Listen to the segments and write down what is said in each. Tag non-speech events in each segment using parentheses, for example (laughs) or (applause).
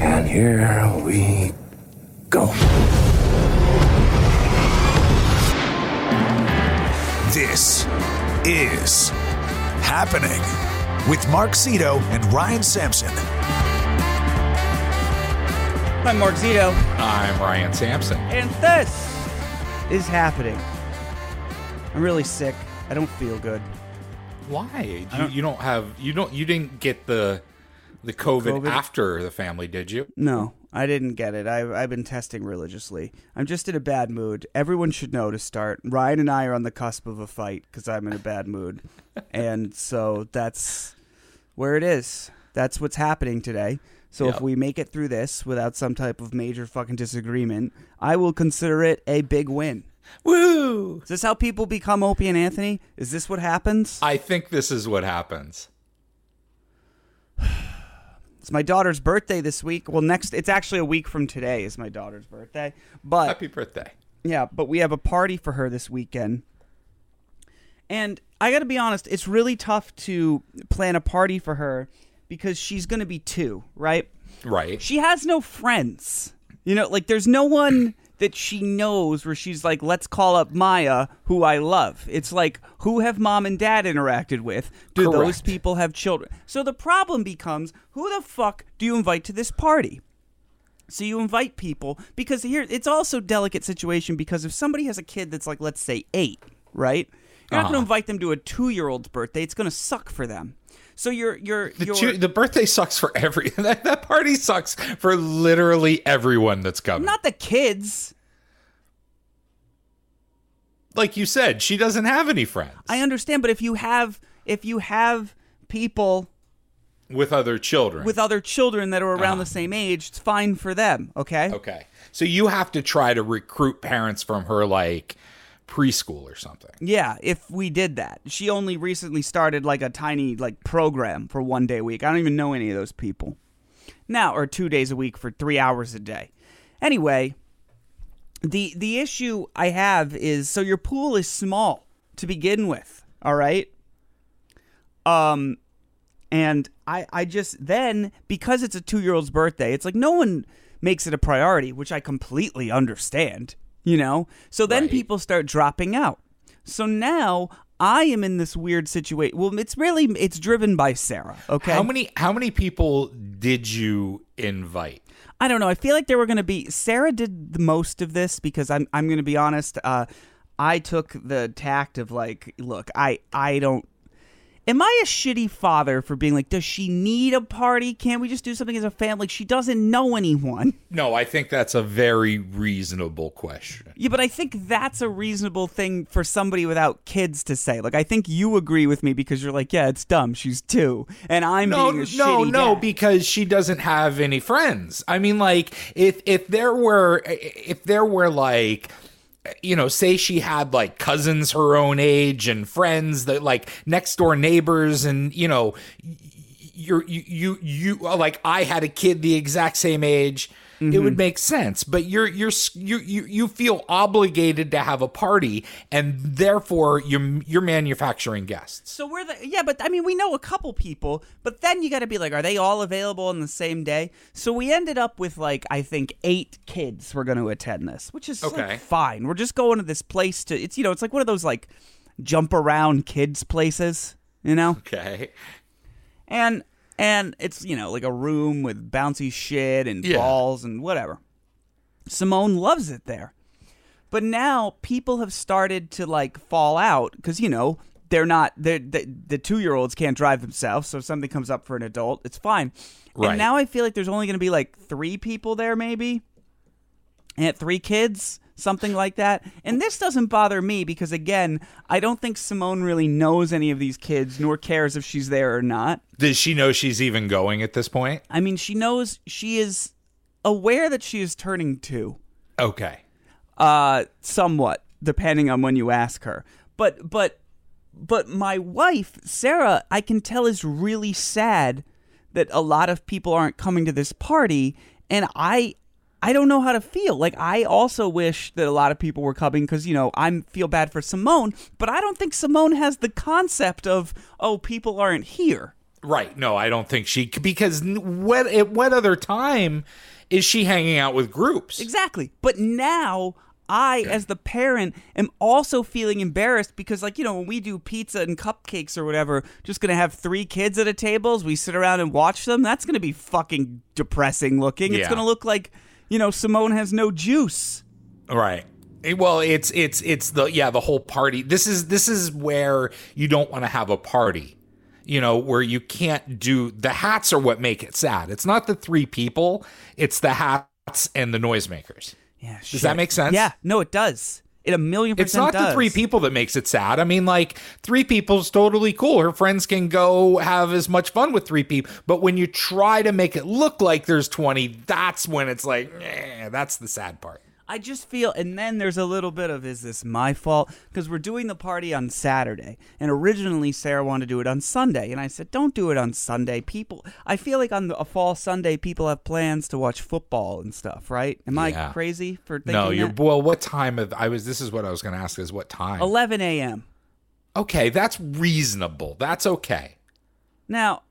And here we go. This is happening with Mark Zito and Ryan Sampson. I'm Mark Zito, I'm Ryan Sampson. and this is happening. I'm really sick. I don't feel good. Why? You, you don't have you don't you didn't get the the COVID, COVID? after the family, did you? No, I didn't get it. I've, I've been testing religiously. I'm just in a bad mood. Everyone should know to start. Ryan and I are on the cusp of a fight because I'm in a bad mood. (laughs) and so that's where it is. That's what's happening today. So if we make it through this without some type of major fucking disagreement, I will consider it a big win. Woo! Is this how people become Opie and Anthony? Is this what happens? I think this is what happens. (sighs) (sighs) (sighs) It's my daughter's birthday this week. Well, next, it's actually a week from today is my daughter's birthday. But Happy birthday. yeah, but we have a party for her this weekend. And I got to be honest, it's really tough to plan a party for her because she's going to be two, right? Right. She has no friends. You know, like there's no one that she knows where she's like, let's call up Maya, who I love. It's like, who have mom and dad interacted with? Do those people have children? So the problem becomes, who the fuck do you invite to this party? So you invite people because here it's also a delicate situation because if somebody has a kid that's like let's say 8, right? You're not going to Uh-huh. invite them to a 2-year-old's birthday. It's going to suck for them. So you're you're The, two- the birthday sucks for every (laughs) that, that party sucks for literally everyone that's coming. not the kids. like you said, she doesn't have any friends I understand, but if you have if you have people with other children. with other children that are around Uh-huh. the same age, it's fine for them, okay? okay, so you have to try to recruit parents from her like preschool or something. Yeah, if we did that. She only recently started like a tiny like program for one day a week. I don't even know any of those people. Now, or 2 days a week for 3 hours a day. Anyway, the the issue I have is so your pool is small to begin with, all right? Um and I I just then because it's a 2-year-old's birthday, it's like no one makes it a priority, which I completely understand, you know? So then Right. people start dropping out. So now I am in this weird situation. Well, it's really it's driven by Sarah, okay? How many how many people did you invite? I don't know. I feel like there were going to be Sarah did the most of this because I'm I'm going to be honest. Uh, I took the tact of like, look, I I don't. Am I a shitty father for being like, does she need a party? Can't we just do something as a family? She doesn't know anyone. No, I think that's a very reasonable question. Yeah, but I think that's a reasonable thing for somebody without kids to say. Like, I think you agree with me because you're like, yeah, it's dumb. She's two, and I'm No, being a no, shitty no, dad. because she doesn't have any friends. I mean, like if if there were if there were like you know, say she had like cousins her own age and friends that like next door neighbors and you know you're you you you like I had a kid the exact same age it Mm-hmm. would make sense but you're you're you you you feel obligated to have a party and therefore you're you're manufacturing guests So we're the yeah, but I mean we know a couple people, but then you got to be like, are they all available on the same day? So we ended up with like I think eight kids were going to attend this, which is like, Okay. fine. We're just going to this place to it's you know it's like one of those like jump around kids places, you know, okay and and it's you know like a room with bouncy shit and Yeah. balls and whatever. Simone loves it there. But now people have started to like fall out because you know they're not they're, the the two year olds can't drive themselves. So if something comes up for an adult, it's fine. Right. And now I feel like there's only going to be like three people there, maybe, and three kids, something like that. And this doesn't bother me because again, I don't think Simone really knows any of these kids, nor cares if she's there or not. does she know she's even going at this point I mean, she knows she is aware that she is turning two. okay uh somewhat depending on when you ask her but but but my wife sarah i can tell is really sad that a lot of people aren't coming to this party and i i don't know how to feel like i also wish that a lot of people were coming because you know i feel bad for simone but i don't think simone has the concept of oh people aren't here Right. No, I don't think she because what at what other time is she hanging out with groups? Exactly. But now I, as the parent, am also feeling embarrassed because, like, you know, when we do pizza and cupcakes or whatever, just gonna have three kids at a table as we sit around and watch them. That's gonna be fucking depressing looking. It's gonna look like, you know, Simone has no juice. Right. Well, it's it's it's the yeah, the whole party. This is this is where you don't want to have a party. You know, where you can't do the hats are what make it sad. It's not the three people, it's the hats and the noisemakers. Yeah. Does that make sense? Yeah. No, it does. It a million percent It's not does. the three people that makes it sad. I mean, like three people's totally cool. Her friends can go have as much fun with three people. But when you try to make it look like there's twenty, that's when it's like, eh, that's the sad part. I just feel, and then there's a little bit of, is this my fault? Because we're doing the party on Saturday, and originally Sarah wanted to do it on Sunday, and I said, don't do it on Sunday. People, I feel like on the, a fall Sunday, people have plans to watch football and stuff, right? Am I crazy for thinking No, you're that? well. What time of I was? This is what I was going to ask. Is what time? 11 a.m. Okay, that's reasonable. That's okay. Now,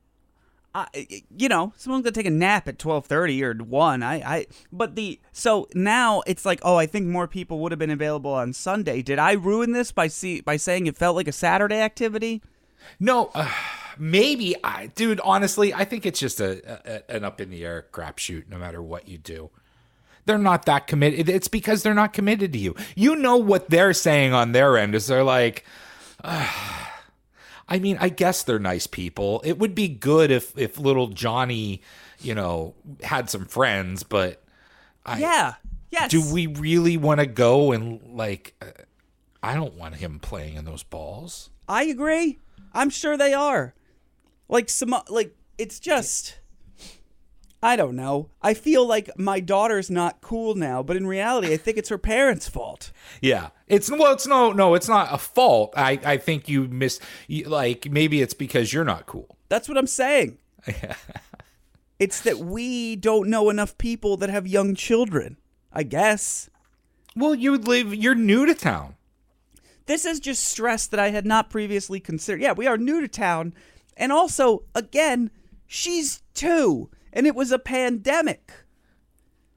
I, you know, someone's gonna take a nap at twelve thirty or one. I, I, but the so now it's like, oh, I think more people would have been available on Sunday. Did I ruin this by see by saying it felt like a Saturday activity? No, uh, maybe I, dude. Honestly, I think it's just a, a an up in the air crapshoot. No matter what you do, they're not that committed. It's because they're not committed to you. You know what they're saying on their end is they're like. "Ah, I mean, I guess they're nice people. It would be good if if little Johnny, you know, had some friends, but I, yeah. Yes. do we really want to go and like uh, i don't want him playing in those balls I agree. I'm sure they are. Like some like it's just I don't know. I feel like my daughter's not cool now, but in reality, I think it's her parents' fault. yeah it's well it's no no it's not a fault i i think you miss like maybe it's because you're not cool That's what I'm saying. (laughs) it's that we don't know enough people that have young children. I guess. well you live you're new to town This is just stress that I had not previously considered. Yeah, we are new to town. And also, again, she's two, and it was a pandemic.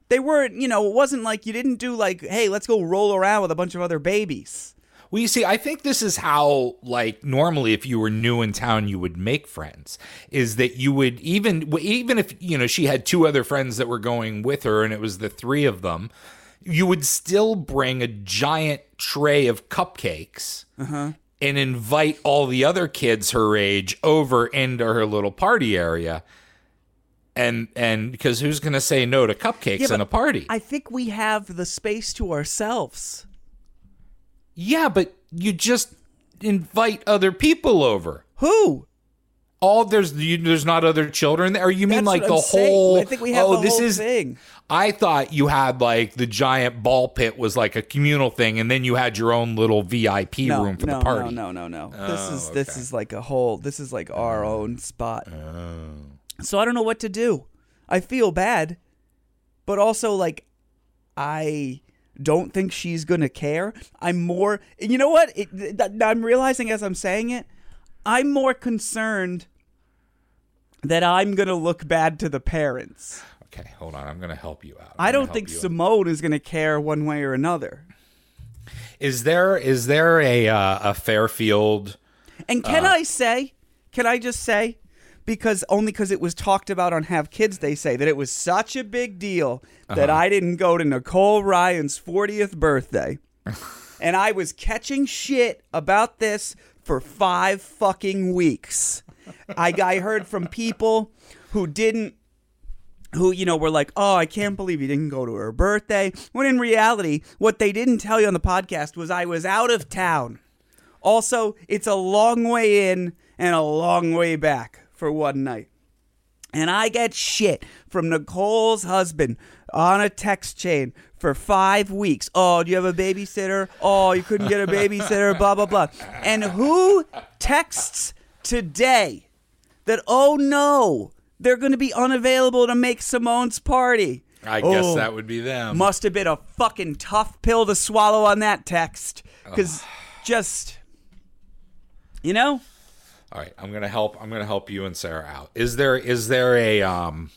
They weren't, you know, it wasn't like you didn't do like, hey, let's go roll around with a bunch of other babies. Well, you see, I think this is how, like, normally if you were new in town, you would make friends. Is that you would even, even if you know she had two other friends that were going with her, and it was the three of them, you would still bring a giant tray of cupcakes uh-huh. and invite all the other kids her age over into her little party area. And and because who's gonna say no to cupcakes Yeah, in a party? I think we have the space to ourselves. yeah, but you just invite other people over. Who? all there's you, there's not other children there. Or you mean That's like the I'm saying. whole? I think we have oh, the this whole is. thing. I thought you had like the giant ball pit was like a communal thing, and then you had your own little VIP No, room for no, the party. no, no, no, no. this Oh, is this is like a whole. This is like our own spot. Oh. So I don't know what to do. I feel bad, but also like I don't think she's gonna care. I'm more. You know what? It, th- I'm realizing as I'm saying it, I'm more concerned that I'm gonna look bad to the parents. Okay, hold on. I'm gonna help you out. I'm I don't think you out. Simone is gonna care one way or another. Is there is there a uh, a Fairfield? And Uh. can I say, can I just say, because only because it was talked about on Have Kids They say that it was such a big deal that Uh-huh. I didn't go to Nicole Ryan's 40th birthday. (laughs) and I was catching shit about this for five fucking weeks. I, I heard from people who didn't who you know were like, "Oh, I can't believe you didn't go to her birthday." When in reality, what they didn't tell you on the podcast was I was out of town. Also, it's a long way in and a long way back for one night. And I get shit from Nicole's husband on a text chain for five weeks. Oh, do you have a babysitter? Oh, you couldn't get a babysitter, blah, blah, blah. And who texts today that, oh no, they're going to be unavailable to make Simone's party? I guess Oh, that would be them. Must have been a fucking tough pill to swallow on that text. Because just, you know? All right, I'm gonna help. I'm gonna help you and Sarah out. Is there is there a um,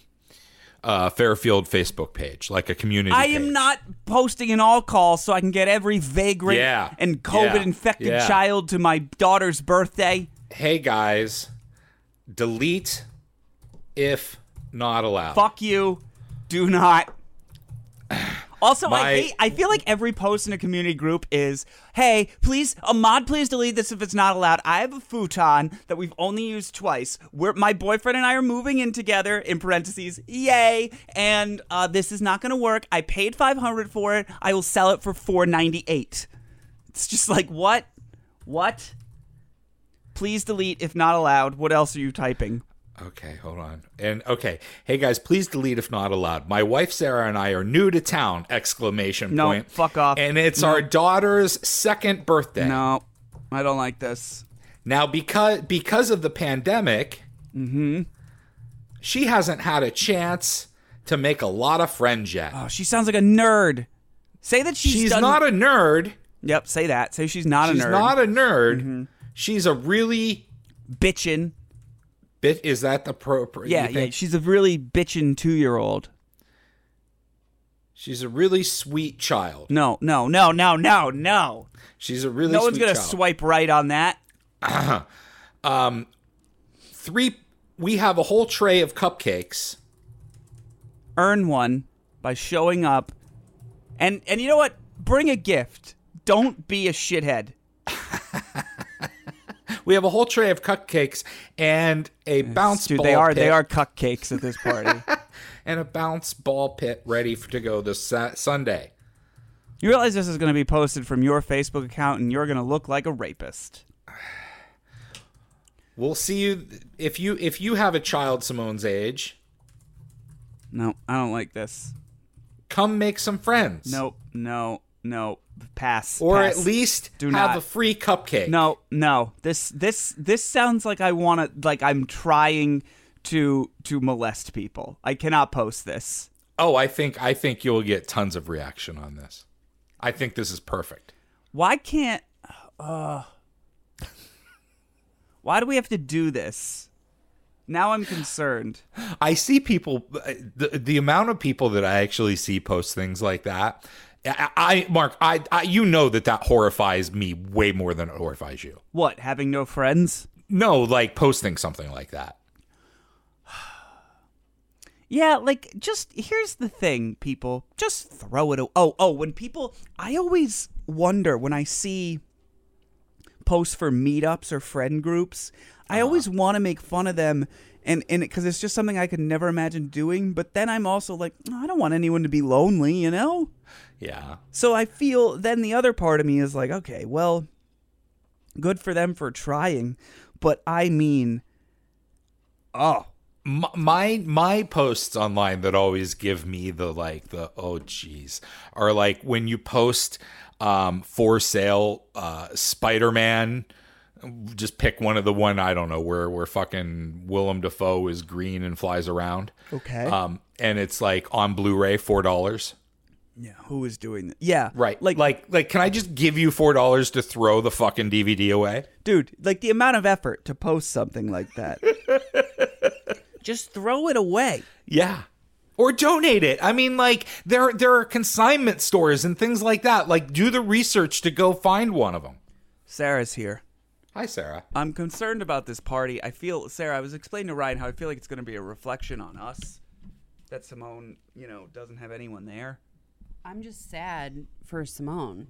uh, Fairfield Facebook page like a community? I page? am not posting an all call so I can get every vagrant Yeah. and COVID infected Yeah. child to my daughter's birthday. Hey guys, delete if not allowed. Fuck you. Do not. Also, My- I hate. I feel like every post in a community group is, "Hey, please, admin, please delete this if it's not allowed." I have a futon that we've only used twice. Where my boyfriend and I are moving in together. In parentheses, yay! And uh, this is not going to work. I paid five hundred for it. I will sell it for four ninety eight. It's just like what, what? Please delete if not allowed. What else are you typing? Okay, hold on. And okay, hey guys, please delete if not allowed. My wife Sarah and I are new to town! Exclamation No, point. fuck off. And it's No. our daughter's second birthday. No, I don't like this. Now, because because of the pandemic, Mm-hmm. she hasn't had a chance to make a lot of friends yet. Oh, she sounds like a nerd. Say that she's, she's done- not a nerd. Yep, say that. Say she's not She's a nerd. not a nerd. Mm-hmm. She's a really bitchin'. Bit. Is that the pro? pro- Yeah, yeah. She's a really bitchin' two year old. She's a really sweet child. No, no, no, no, no, no. She's a really sweet. No one's gonna child. swipe right on that. (clears throat) Um, three. We have a whole tray of cupcakes. Earn one by showing up, and and you know what? Bring a gift. Don't be a shithead. We have a whole tray of cupcakes and a bounce Dude, ball they are pit they are cupcakes at this party. (laughs) and a bounce ball pit ready f- to go this sa- Sunday. you realize this is going to be posted from your Facebook account, and you're going to look like a rapist. (sighs) We'll see you if you if you have a child Simone's age. No, I don't like this. Come make some friends. Nope, no, no. Pass. or pass. at least Do have not. a free cupcake. No, no. This this this sounds like I want to like I'm trying to to molest people. I cannot post this. Oh, I think I think you'll get tons of reaction on this. I think this is perfect. Why can't uh Why do we have to do this? Now I'm concerned. I see people the the amount of people that I actually see post things like that. I, I Mark, I, I you know that that horrifies me way more than it horrifies you. What, having no friends? No, like posting something like that. (sighs) Yeah, like just here's the thing, people. Just throw it. a- Oh, oh, when people, I always wonder when I see posts for meetups or friend groups. I uh-huh. always want to make fun of them, and and because it's just something I could never imagine doing. But then I'm also like, "Oh, I don't want anyone to be lonely, you know. Yeah. So I feel then the other part of me is like, okay, well, good for them for trying, but I mean, oh, M- my my posts online that always give me the like the oh geez are like when you post um for sale uh spider-man just pick one of the one i don't know where where fucking willem dafoe is green and flies around Okay. um and it's like on blu-ray four dollars yeah, who is doing that? Yeah, right Like, like like can i just give you four dollars to throw the fucking dvd away dude, like the amount of effort to post something like that. (laughs) Just throw it away. Yeah. Or donate it. I mean, like there there are consignment stores and things like that. Like do the research to go find one of them. Sarah's here. Hi, Sarah. I'm concerned about this party. I feel, Sarah, I was explaining to Ryan how I feel like it's going to be a reflection on us that Simone, you know, doesn't have anyone there. I'm just sad for Simone.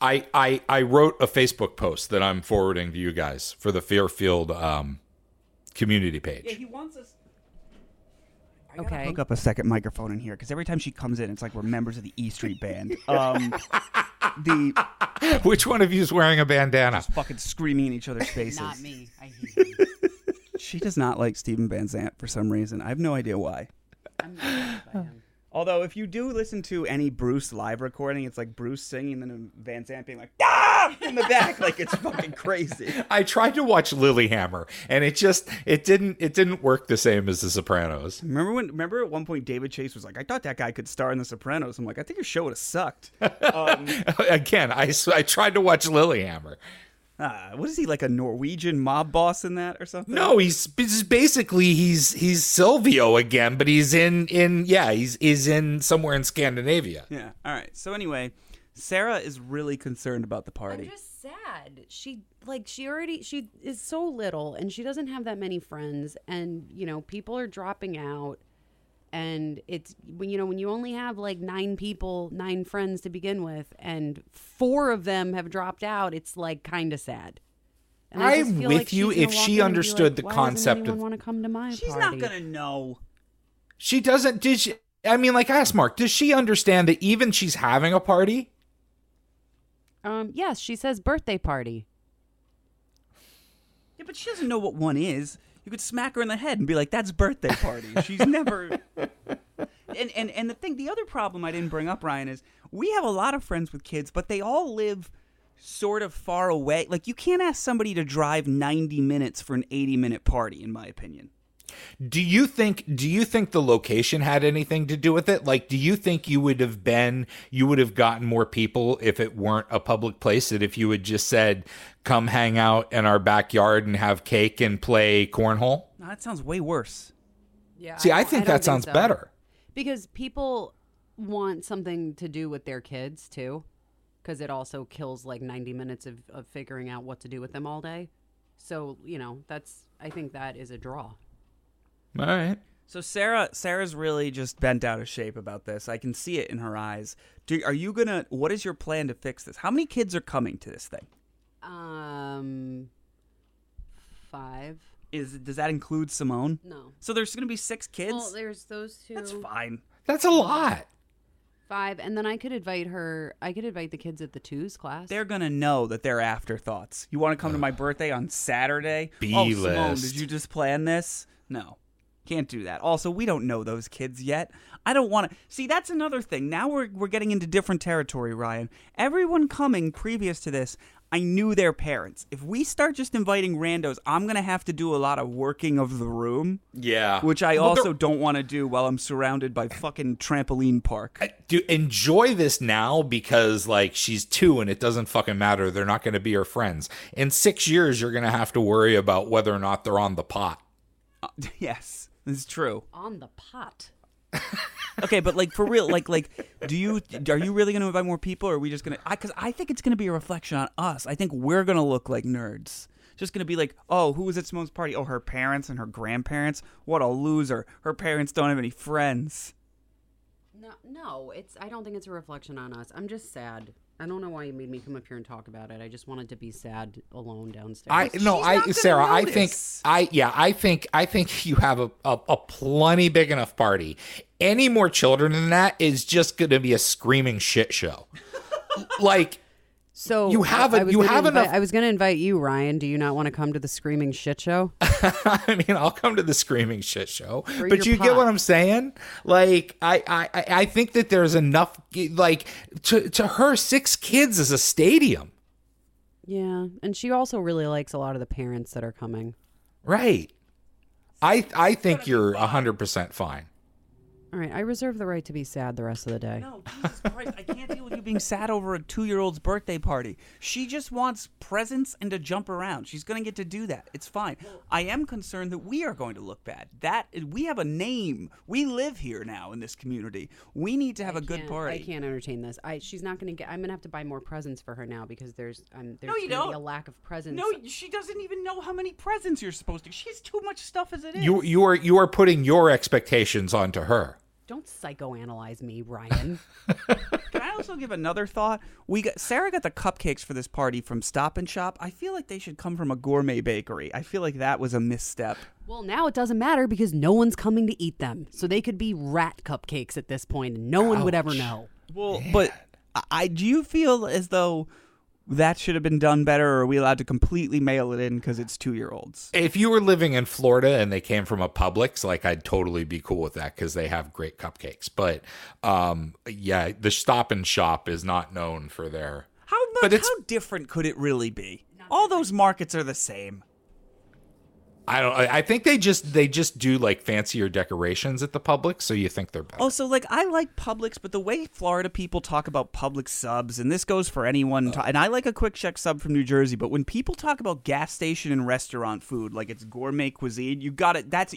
I I I wrote a Facebook post that I'm forwarding to you guys for the Fairfield um, community page. Yeah, he wants us. I gotta Okay. Hook up a second microphone in here because every time she comes in, it's like we're members of the E Street Band. (laughs) Um, the (laughs) Which one of you is wearing a bandana? fucking screaming in each other's faces. Not me. I hate (laughs) him. She does not like Steven Van Zandt for some reason. I have no idea why. I'm not hurt by him. Although, if you do listen to any Bruce live recording, it's like Bruce singing and then Van Zandt being like, ah, in the back. (laughs) like, it's fucking crazy. I tried to watch Lilyhammer and it just it didn't it didn't work the same as The Sopranos. Remember when? Remember at one point David Chase was like, "I thought that guy could star in The Sopranos." I'm like, "I think your show would have sucked." (laughs) Um, Again, I tried to watch Lilyhammer. Ah, what is he like a Norwegian mob boss in that or something? No, he's, he's basically he's he's Silvio again, but he's in in yeah he's is in somewhere in Scandinavia. Yeah. All right. So anyway, Sarah is really concerned about the I'm party. just sad. She like she already she is so little and she doesn't have that many friends and you know people are dropping out and it's when you know when you only have like nine people nine friends to begin with and four of them have dropped out it's like kind of sad and I just I'm feel with like you if she walk in and be understood like, the "Why doesn't concept anyone of- want to come to my She's party not gonna know. She doesn't. Did she? I mean, like, ask Mark. Does she understand that even she's having a party? um yes she says birthday party Yeah, but she doesn't know what one is. You could smack her in the head and be like, "That's birthday party." She's never. (laughs) And and and the thing, the other problem I didn't bring up, Ryan, is we have a lot of friends with kids, but they all live sort of far away. Like you can't ask somebody to drive ninety minutes for an eighty-minute party, in my opinion. Do you think? Do you think the location had anything to do with it? Like, do you think you would have been? You would have gotten more people if it weren't a public place. That if you had just said, "Come hang out in our backyard and have cake and play cornhole." No, that sounds way worse. yeah See, I, don't- think don't that sounds so. better. because people want something to do with their kids too because it also kills like 90 minutes of, of figuring out what to do with them all day so you know that's i think that is a draw All right. So Sarah, Sarah's really just bent out of shape about this. I can see it in her eyes. Do, are you gonna? What is your plan to fix this? How many kids are coming to this thing? Um, um five Is does that include Simone? no So there's gonna be six kids. well there's those two That's fine. That's a lot. five and then i could invite her i could invite the kids at the twos class They're gonna know that they're afterthoughts. You want to come to my birthday on Saturday? Oh, Simone, B-list. did you just plan this? No, can't do that. Also, we don't know those kids yet. I don't want to see. That's another thing. Now we're we're getting into different territory, Ryan. Everyone coming previous to this, I knew their parents. If we start just inviting randos, I'm gonna have to do a lot of working of the room, Yeah. which I Well, also they're- don't want to do while I'm surrounded by fucking trampoline park. do enjoy this now because like she's two and it doesn't fucking matter. They're not going to be her friends. In six years, you're going to have to worry about whether or not they're on the pot. (laughs) yes, it's true. on the pot Okay, but like for real, like like, do you are you really going to invite more people, or are we just going to? I because I, think it's going to be a reflection on us. I think we're going to look like nerds. Just going to be like, oh, who was at Simone's party? Oh, her parents and her grandparents. What a loser! Her parents don't have any friends. no no it's i don't think it's a reflection on us i'm just sad i don't know why you made me come up here and talk about it i just wanted to be sad alone downstairs I no, I not gonna Sarah, I think. I yeah, I think I think you have a, a, a plenty big enough party. Any more children than that is just going to be a screaming shit show. (laughs) like So You have I- a- I was you gonna have invite- enough- I was going to invite you, Ryan. Do you not want to come to the screaming shit show? (laughs) I mean, I'll come to the screaming shit show, For but your you get what. I'm saying. Like, I, I, I- I think that there's enough. Like, to to her, six kids is a stadium, Yeah, and she also really likes a lot of the parents that are coming. right? I, I think you're hundred percent fine. All right, I reserve the right to be sad the rest of the day. No, Jesus Christ! I can't deal with you being sad over a two-year-old's birthday party. She just wants presents and to jump around. She's going to get to do that. It's fine. I am concerned that we are going to look bad. That we have a name. We live here now in this community. We need to have a good party. I can't entertain this. I she's not going to get. I'm going to have to buy more presents for her now because there's um there's No, you gonna be don't. a lack of presents. No, she doesn't even know how many presents you're supposed to. She has too much stuff as it is. You you are you are putting your expectations onto her. Don't psychoanalyze me, Ryan. (laughs) Can I also give another thought? We got Sarah got the cupcakes for this party from Stop and Shop. I feel like they should come from a gourmet bakery. I feel like that was a misstep. well, now it doesn't matter because no one's coming to eat them, so they could be rat cupcakes at this point, and no one would ever know. Well, but I, I do you feel as though that should have been done better, or are we allowed to completely mail it in because it's two year olds? If you were living in Florida and they came from a Publix, like I'd totally be cool with that because they have great cupcakes. But um, yeah, the Stop and Shop is not known for their. How much? But how different could it really be? All those markets are the same. I don't. I think they just they just do like fancier decorations at the Publix, so you think they're better. Oh, also, like I like Publix, but the way Florida people talk about Publix subs, and this goes for anyone, uh. to- and I like a QuickChek sub from New Jersey, but when people talk about gas station and restaurant food, like it's gourmet cuisine, you got it. That's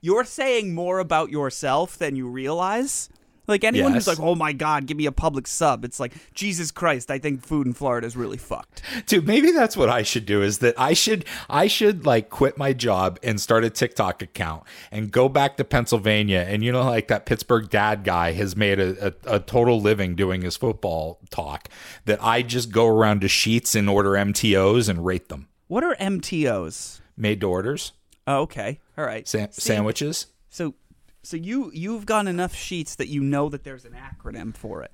you're saying more about yourself than you realize. Like anyone who's like, "Oh my God, give me a Publix sub," it's like Jesus Christ. I think food in Florida is really fucked. Dude, maybe that's what I should do. Is that I should I should like quit my job and start a TikTok account and go back to Pennsylvania. And you know, like that Pittsburgh dad guy has made a, a, a total living doing his football talk. That I just go around to Sheetz and order MTOs and rate them. What are MTOs? Made to orders, Oh, okay, all right. sa- sandwiches. So, so you you've gotten enough Sheetz that you know that there's an acronym for it.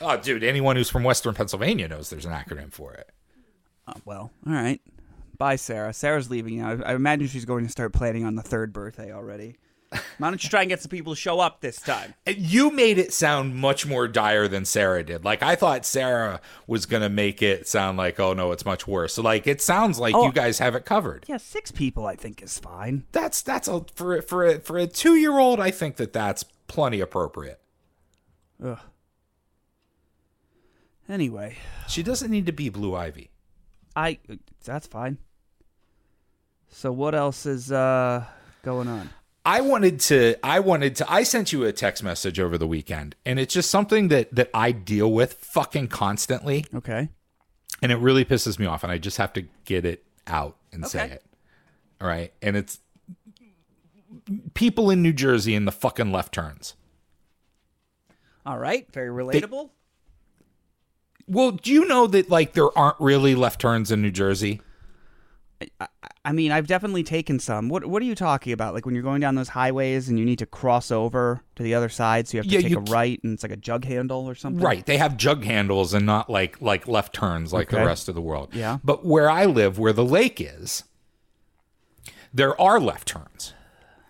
Oh, dude, anyone who's from Western Pennsylvania knows there's an acronym for it. Oh, well, all right. Bye, Sarah. Sarah's leaving now. I I imagine she's going to start planning on the third birthday already. Why don't you try and get some people to show up this time? (laughs) You made it sound much more dire than Sarah did. Like I thought Sarah was gonna make it sound like, oh no, it's much worse. So like it sounds like Oh. you guys have it covered. Yeah, six people I think is fine. That's that's a for for a, for a two year old. I think that that's plenty appropriate. Ugh. Anyway, She doesn't need to be Blue Ivy. I that's fine. So what else is uh going on? I wanted to I wanted to I sent you a text message over the weekend and it's just something that that I deal with fucking constantly Okay. and it really pisses me off and I just have to get it out and say it. All right? And it's people in New Jersey in the fucking left turns. All right. Very relatable. Well, do you know that like there aren't really left turns in New Jersey? I mean, I've definitely taken some. What What are you talking about? Like when you're going down those highways and you need to cross over to the other side, so you have to Yeah, take a right, and it's like a jug handle or something. Right. They have jug handles and not like like left turns like the rest of the world. Yeah. But where I live, where the lake is, there are left turns.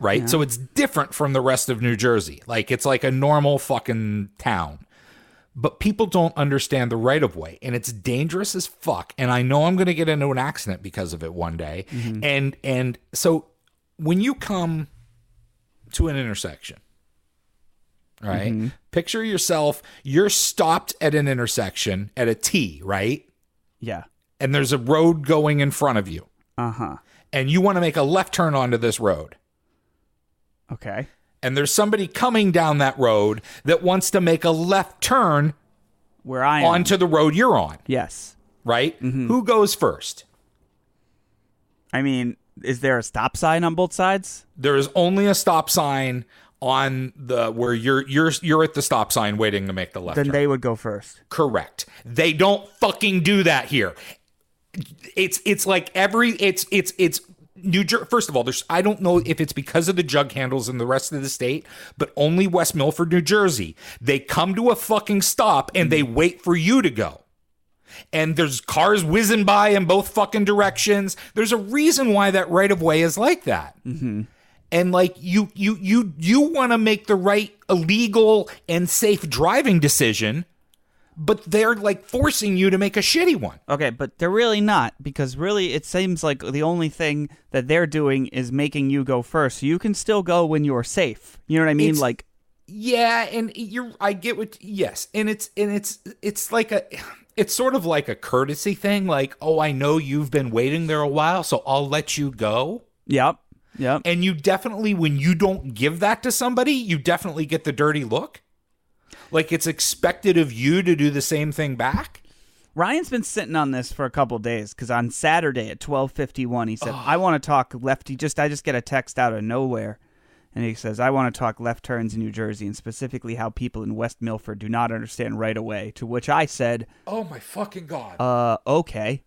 Right? So it's different from the rest of New Jersey. Like it's like a normal fucking town. But people don't understand the right of way and it's dangerous as fuck. And I know I'm gonna get into an accident because of it one day. And and so when you come to an intersection, right? Picture yourself, you're stopped at an intersection at a T, right? Yeah. And there's a road going in front of you. Uh huh. And you want to make a left turn onto this road. Okay. And there's somebody coming down that road that wants to make a left turn Where I am. onto the road you're on, yes. right? Mm-hmm. Who goes first? I mean, is there a stop sign on both sides? There is only a stop sign on the where you're you're you're at the stop sign waiting to make the left Then turn. they would go first. Correct. They don't fucking do that here. It's it's like every it's it's it's New Jersey. First of all, there's I don't know if it's because of the jug handles in the rest of the state, but only West Milford, New Jersey. They come to a fucking stop and they wait for you to go. And there's cars whizzing by in both fucking directions. There's a reason why that right of way is like that mm-hmm. and like you you you you want to make the right illegal and safe driving decision but they're like forcing you to make a shitty one Okay, but they're really not because really it seems like the only thing that they're doing is making you go first. So you can still go when you're safe. You know what I mean? It's- like yeah and you're i get what yes and it's and it's it's like a it's sort of like a courtesy thing like oh i know you've been waiting there a while so i'll let you go Yep. Yep. and you definitely when you don't give that to somebody you definitely get the dirty look like it's expected of you to do the same thing back Ryan's been sitting on this for a couple days because on Saturday at twelve fifty one, he said, "I want to talk lefty." Just I just get a text out of nowhere, and he says, "I want to talk left turns in New Jersey and specifically how people in West Milford do not understand right away." To which I said, oh my fucking god "Uh, okay."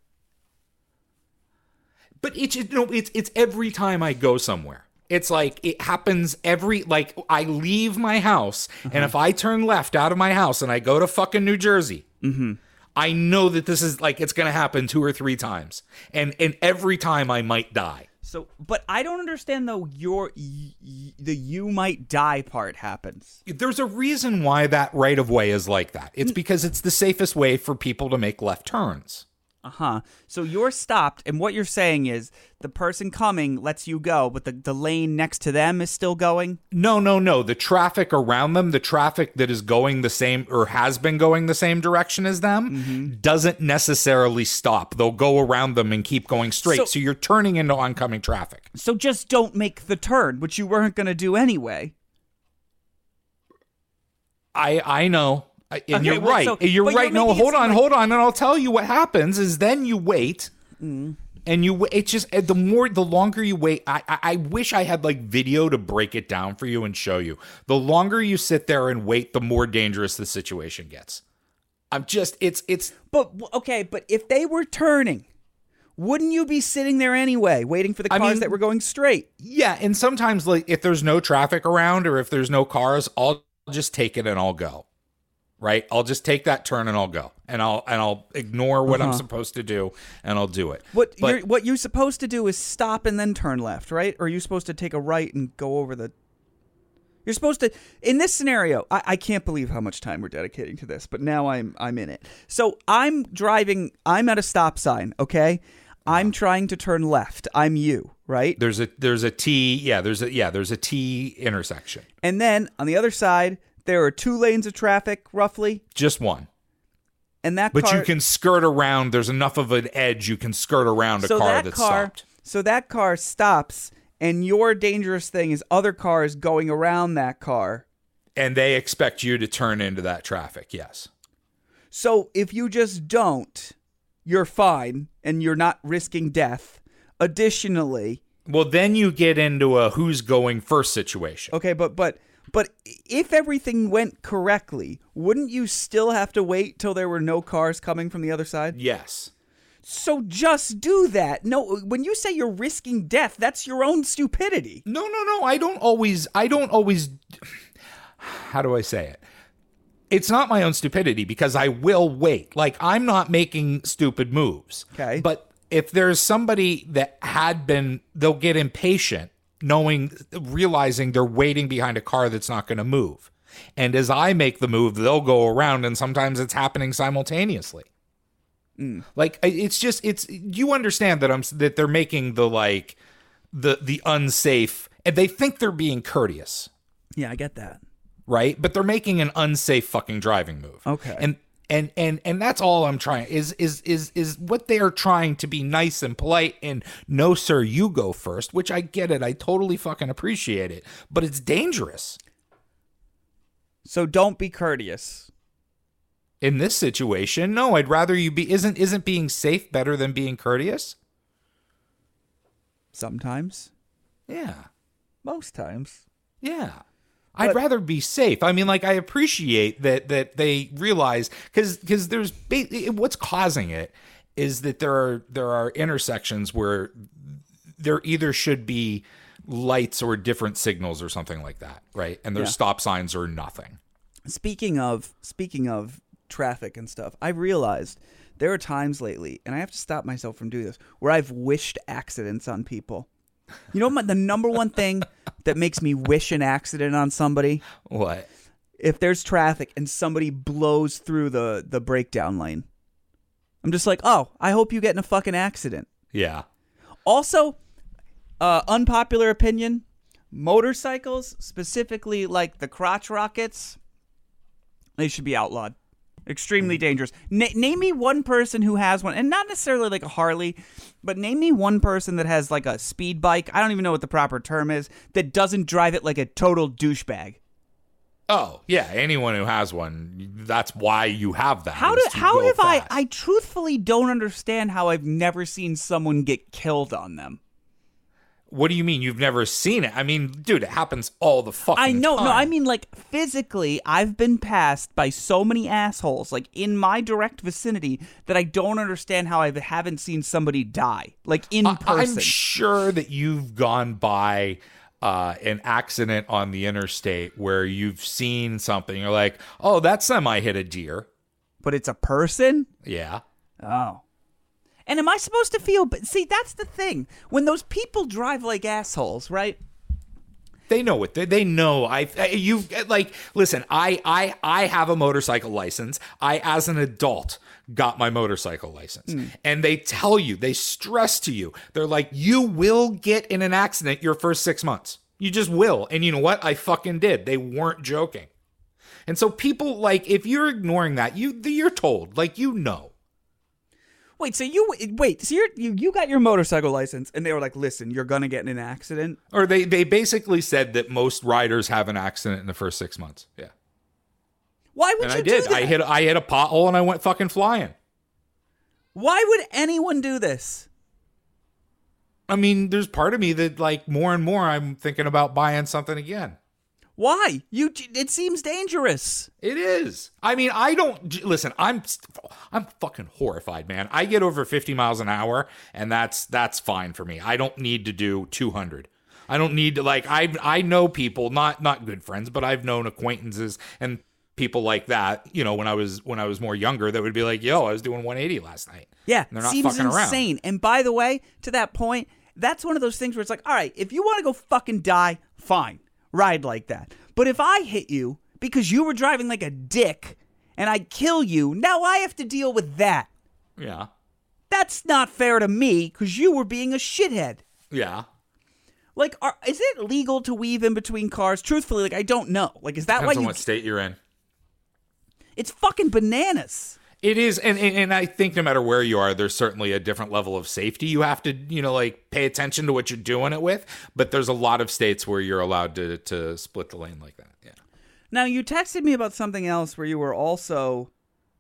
But it's you know it's it's every time I go somewhere. It's like it happens every like I leave my house and if I turn left out of my house and I go to fucking New Jersey, mm-hmm. I know that this is like it's gonna happen two or three times, and and every time I might die. So, but I don't understand though. Your y- y- the you might die part happens. There's a reason why that right of way is like that. It's mm. because it's the safest way for people to make left turns. Huh. So you're stopped, and what you're saying is the person coming lets you go, but the, the lane next to them is still going? No, no, no. The traffic around them, the traffic that is going the same or has been going the same direction as them, mm-hmm. doesn't necessarily stop. They'll go around them and keep going straight. So- So, you're turning into oncoming traffic. So just don't make the turn, which you weren't going to do anyway. I I know. I, and Okay, you're well, right. so- you're but you're right. no, hold on, like- hold on, and I'll tell you what happens is then you wait. Mm. And you, it's just the more, the longer you wait. I, I, I wish I had like video to break it down for you and show you. The longer you sit there and wait, the more dangerous the situation gets. I'm just, it's, it's But okay, but if they were turning, wouldn't you be sitting there anyway, waiting for the I cars mean- that were going straight? Yeah, and sometimes like if there's no traffic around or if there's no cars, I'll just take it and I'll go. Right? I'll just take that turn and I'll go. And I'll and I'll ignore what I'm uh-huh. supposed to do and I'll do it. What But- you're what you're supposed to do is stop and then turn left, right? Or are you supposed to take a right and go over the You're supposed to in this scenario, I, I can't believe how much time we're dedicating to this, but now I'm I'm in it. So I'm driving I'm at a stop sign, okay? I'm trying to turn left. I'm you, right? there's a there's a T, yeah, there's a yeah, there's a T intersection. And then on the other side, there are two lanes of traffic roughly, Just one. and that But car you can skirt around. There's enough of an edge you can skirt around a so car that that's car, stopped. So that car stops, and your dangerous thing is other cars going around that car. And they expect you to turn into that traffic. Yes. So if you just don't, you're fine, and you're not risking death. Additionally, Well, then you get into a who's going first situation. okay, but but but if everything went correctly, wouldn't you still have to wait till there were no cars coming from the other side? Yes. So just do that. No, when you say you're risking death, that's your own stupidity. No, no, no. I don't always. I don't always. How do I say it? It's not my own stupidity because I will wait. Like I'm not making stupid moves. Okay. But if there's somebody that had been, they'll get impatient, knowing, realizing they're waiting behind a car that's not going to move. And as I make the move, they'll go around, and sometimes it's happening simultaneously. Mm. Like it's just it's you understand that I'm that they're making the like the the unsafe and they think they're being courteous, Yeah, I get that. right? But they're making an unsafe fucking driving move. Okay. And and and and that's all I'm trying is is is is what they are trying to be nice and polite and no sir you go first, which I get it. I totally fucking appreciate it, but it's dangerous. So don't be courteous. In this situation, no, I'd rather you be isn't isn't being safe better than being courteous? Sometimes, Yeah. most times. Yeah. I'd But- rather be safe. I mean, like I appreciate that that they realize because because there's ba- what's causing it is that there are there are intersections where there either should be lights or different signals or something like that, right? And there's Yeah. stop signs or nothing. Speaking of speaking of traffic and stuff, I've realized there are times lately, and I have to stop myself from doing this, where I've wished accidents on people. You know, my, the number one thing that makes me wish an accident on somebody What? if there's traffic and somebody blows through the the breakdown lane. I'm just like, oh, I hope you get in a fucking accident. Yeah. Also, uh, unpopular opinion: motorcycles, specifically like the crotch rockets, they should be outlawed. Extremely mm-hmm. dangerous. Na- name me one person who has one, and not necessarily like a Harley, but name me one person that has like a speed bike. I don't even know what the proper term is that doesn't drive it like a total douchebag. Oh, yeah. Anyone who has one, that's why you have that. How do how have I? I truthfully don't understand how I've never seen someone get killed on them. What do you mean? You've never seen it? I mean, dude, it happens all the fucking I know, time. no, I mean like physically, I've been passed by so many assholes, like in my direct vicinity, that I don't understand how I haven't seen somebody die, like in I- person. I'm sure that you've gone by uh, an accident on the interstate where you've seen something. You're like, oh, that semi hit a deer. but it's a person. Yeah. Oh. And am I supposed to feel? But see, that's the thing. When those people drive like assholes, right? They know it. They, they know. I, I you eh, like listen. I I I have a motorcycle license. I as an adult got my motorcycle license. Hmm. And they tell you, they stress to you, they're like, you will get in an accident your first six months. You just will. And you know what? I fucking did. They weren't joking. And so people like if you're ignoring that, you you're told, like you know. Wait, so you wait, so you're, you you got your motorcycle license, and they were like, "Listen, you're gonna get in an accident." Or they they basically said that most riders have an accident in the first six months. Yeah. Why would And you I did. do that? I hit I hit a pothole and I went fucking flying. Why would anyone do this? I mean, there's part of me that like more and more I'm thinking about buying something again. Why? You? It seems dangerous. It is. I mean, I don't listen. I'm I'm fucking horrified, man. I get over 50 miles an hour, and that's that's fine for me. I don't need to do 200. I don't need to like. I I know people, not not good friends, but I've known acquaintances and people like that. You know, when I was when I was more younger, that would be like, "Yo, I was doing 180 last night." Yeah, And they're not seems fucking around. insane. And by the way, to that point, that's one of those things where it's like, all right, if you want to go fucking die, fine, ride like that. But if I hit you because you were driving like a dick and I kill you, now I have to deal with that. Yeah, That's not fair to me because you were being a shithead. yeah. Like, are, is it legal to weave in between cars? Truthfully, like, I don't know. Like, is that Depends why on you? what state you're in. It's fucking bananas. It is, and, and and I think no matter where you are, there's certainly a different level of safety. You have to, you know, like pay attention to what you're doing it with. But there's a lot of states where you're allowed to to split the lane like that. Yeah. Now you texted me about something else where you were also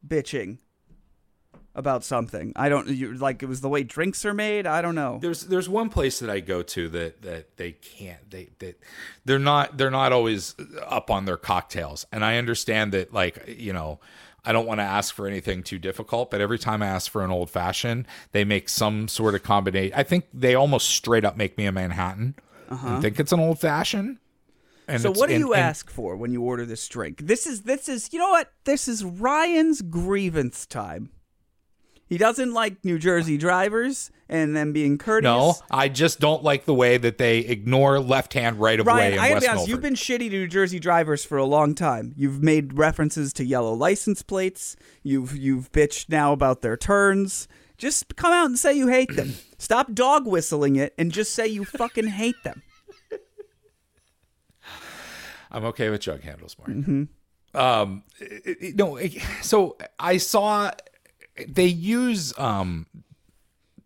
bitching about something. I don't you like it was the way drinks are made. I don't know. There's there's one place that I go to that that they can't they that they're not they're not always up on their cocktails. And I understand that like, you know, I don't want to ask for anything too difficult, but every time I ask for an old fashioned, they make some sort of combination. I think they almost straight up make me a Manhattan. Uh-huh. I think it's an old fashioned. And so what do and- you ask for when you order this drink? This is this is you know what? This is Ryan's grievance time. He doesn't like New Jersey drivers and them being courteous. No, I just don't like the way that they ignore left hand right of way Ryan, in I West be honest, you've been shitty to New Jersey drivers for a long time. You've made references to yellow license plates. You've you've bitched now about their turns. Just come out and say you hate them. (clears throat) Stop dog whistling it and just say you fucking hate them. (sighs) I'm okay with jug handles, Mark. Um, it- it- no, it- so I saw they use um,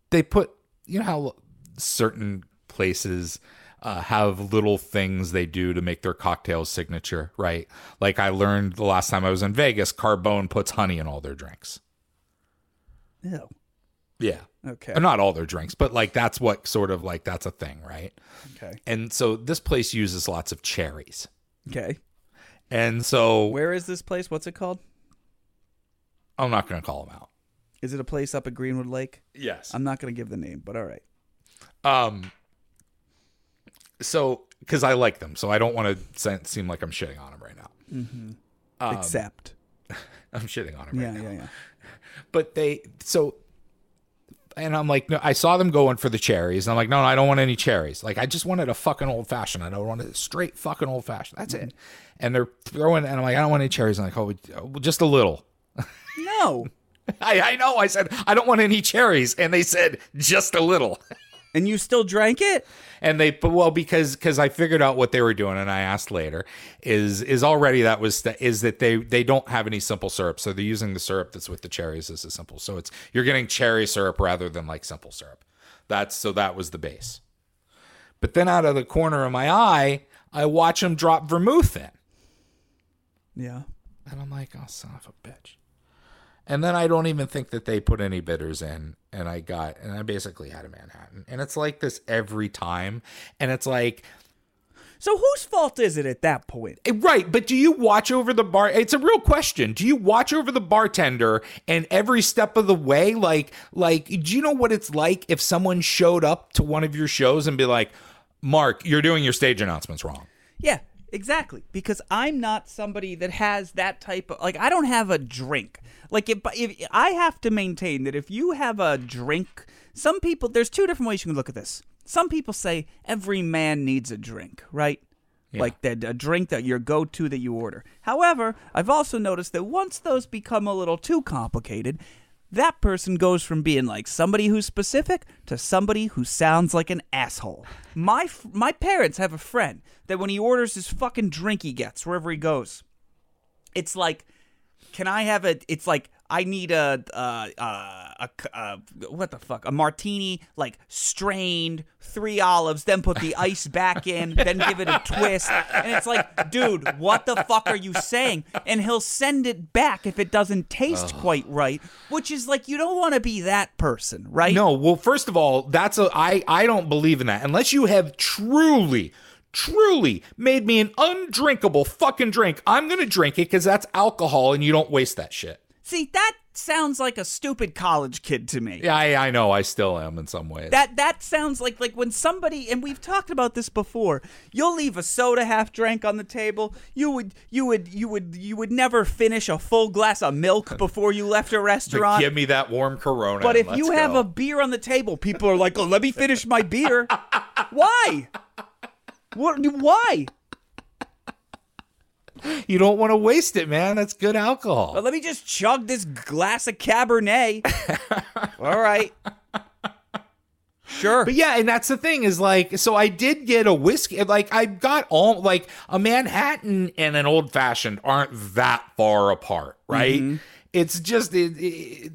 they put you know how certain places uh, have little things they do to make their cocktails signature, right? Like I learned the last time I was in Vegas, Carbone puts honey in all their drinks. Ew. Yeah. Okay. Uh, Not all their drinks, but like that's what sort of like that's a thing, right? Okay. And so this place uses lots of cherries. Okay. And so Where is this place? What's it called? I'm not going to call them out. Is it a place up at Greenwood Lake? Yes. I'm not going to give the name, but all right. Um. So, because I like them, so I don't want to seem like I'm shitting on them right now. Um, Except. (laughs) I'm shitting on them right Yeah, now. yeah, yeah. (laughs) But they so, and I'm like, no, I saw them going for the cherries, and I'm like, no, no, I don't want any cherries. Like, I just wanted a fucking old fashioned. I don't want a straight fucking old fashioned. That's it. And they're throwing, and I'm like, I don't want any cherries. I'm like, oh, well, just a little. No. (laughs) (laughs) I, I know. I said I don't want any cherries, and they said just a little. (laughs) And you still drank it? and they but well because because I figured out what they were doing and I asked later is is already that was the, is that they they don't have any simple syrup so they're using the syrup that's with the cherries as a simple so it's you're getting cherry syrup rather than like simple syrup that's so that was the base but then out of the corner of my eye I watch them drop vermouth in Yeah. and I'm like oh son of a bitch and then I don't even think that they put any bitters in. And I got, and I basically had a Manhattan. And it's like this every time. And it's like, So whose fault is it at that point? eh, right. But do you watch over the bar? It's a real question. Do you watch over the bartender and every step of the way? Like, like, do you know what it's like if someone showed up to one of your shows and be like, Mark, you're doing your stage announcements wrong? Yeah, exactly. Because I'm not somebody that has that type of like I don't have a drink. Like if, if I have to maintain that if you have a drink, some people there's two different ways you can look at this. Some people say every man needs a drink, right? Like that a drink that your go-to that you order. However, I've also noticed that once those become a little too complicated, that person goes from being like somebody who's specific to somebody who sounds like an asshole. My f- my parents have a friend that when he orders his fucking drink he gets wherever he goes, it's like, can I have a? It's like I need a uh, uh, a uh, what the fuck? A martini like strained three olives then put the ice back in (laughs) then give it a twist. And it's like dude what the fuck are you saying? And he'll send it back if it doesn't taste quite right which is like you don't want to be that person right? No, well, first of all, that's a I I don't believe in that. Unless you have truly truly made me an undrinkable fucking drink. I'm going to drink it cuz that's alcohol and you don't waste that shit. See that sounds like a stupid college kid to me Yeah, I, I know I still am in some ways. That that sounds like like when somebody and we've talked about this before. You'll leave a soda half drank on the table. You would you would you would you would never finish a full glass of milk (laughs) before you left a restaurant. give me that warm Corona. But if you have a beer on the table, people are like, "Oh, let me finish my beer." (laughs) Why? What? Why? You don't want to waste it, man. That's good alcohol. Well, let me just chug this glass of Cabernet. (laughs) All right. Sure. But yeah, and that's the thing is like, so I did get a whiskey. Like I got all like a Manhattan and an old fashioned aren't that far apart, right? It's just it, it,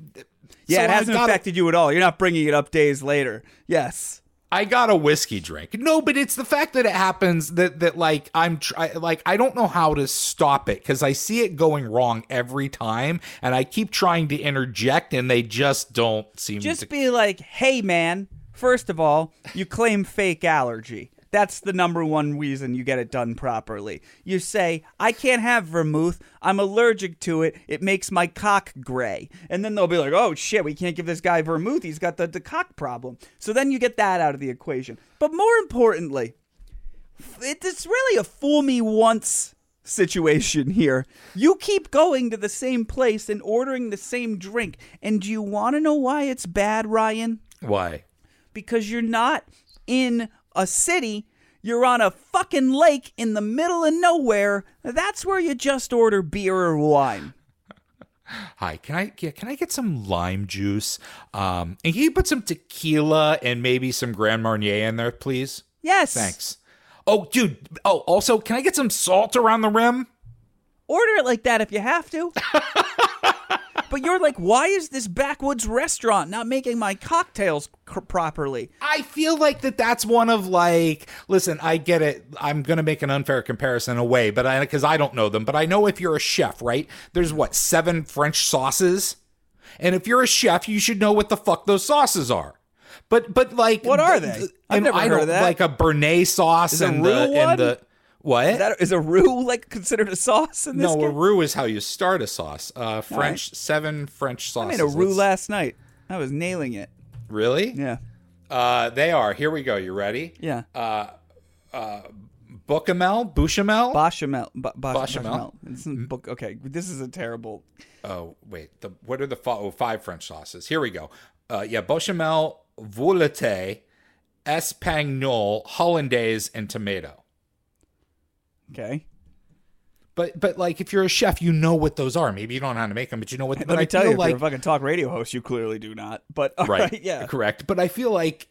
Mm-hmm. yeah, so it hasn't got a- affected you at all. You're not bringing it up days later. Yes. I got a whiskey drink. No, but it's the fact that it happens that that like I'm try, like I don't know how to stop it because I see it going wrong every time, and I keep trying to interject, and they just don't seem Just to. be like, hey, man, first of all, you claim fake allergy. That's the number one reason you get it done properly. You say, I can't have vermouth. I'm allergic to it. It makes my cock gray. And then they'll be like, oh, shit, we can't give this guy vermouth. He's got the, the cock problem. So then you get that out of the equation. But more importantly, it's really a fool me once situation here. You keep going to the same place and ordering the same drink. And do you want to know why it's bad, Ryan? Why? Because you're not in a city. You're on a fucking lake in the middle of nowhere. That's where you just order beer or wine. (laughs) Hi, can I yeah, can I get some lime juice? Um, and can you put some tequila and maybe some Grand Marnier in there, please? Yes. Thanks. Oh, dude. Oh, also, can I get some salt around the rim? Order it like that if you have to. (laughs) but you're like, why is this backwoods restaurant not making my cocktails c- properly? I feel like that that's one of like listen, I get it. I'm going to make an unfair comparison away, but I cuz I don't know them, but I know if you're a chef, right? There's what, 7 French sauces? And if you're a chef, you should know what the fuck those sauces are. But but like What are they? I've never I heard of that. Like a Béarnaise sauce and the and the what? Is, that, is a roux like considered a sauce in this? no, a roux is how you start a sauce. Uh, French seven French sauces. I made a roux Let's- last night. I was nailing it. Really? Yeah. Uh, they are. Here we go. You ready? Yeah. Bocamel, Bouchamel. Bechamel. B- b- Bechamel? This book. Okay, this is a terrible. oh wait, the what are the oh, five French sauces? Here we go. Uh, yeah, Bechamel, Velouté, Espagnole, Hollandaise, and tomato. Okay. But but like if you're a chef, you know what those are. Maybe you don't know how to make them, but you know what. (laughs) Let but me I tell you, if like you're a fucking talk radio host, you clearly do not. But (laughs) right, right, yeah. correct. But I feel like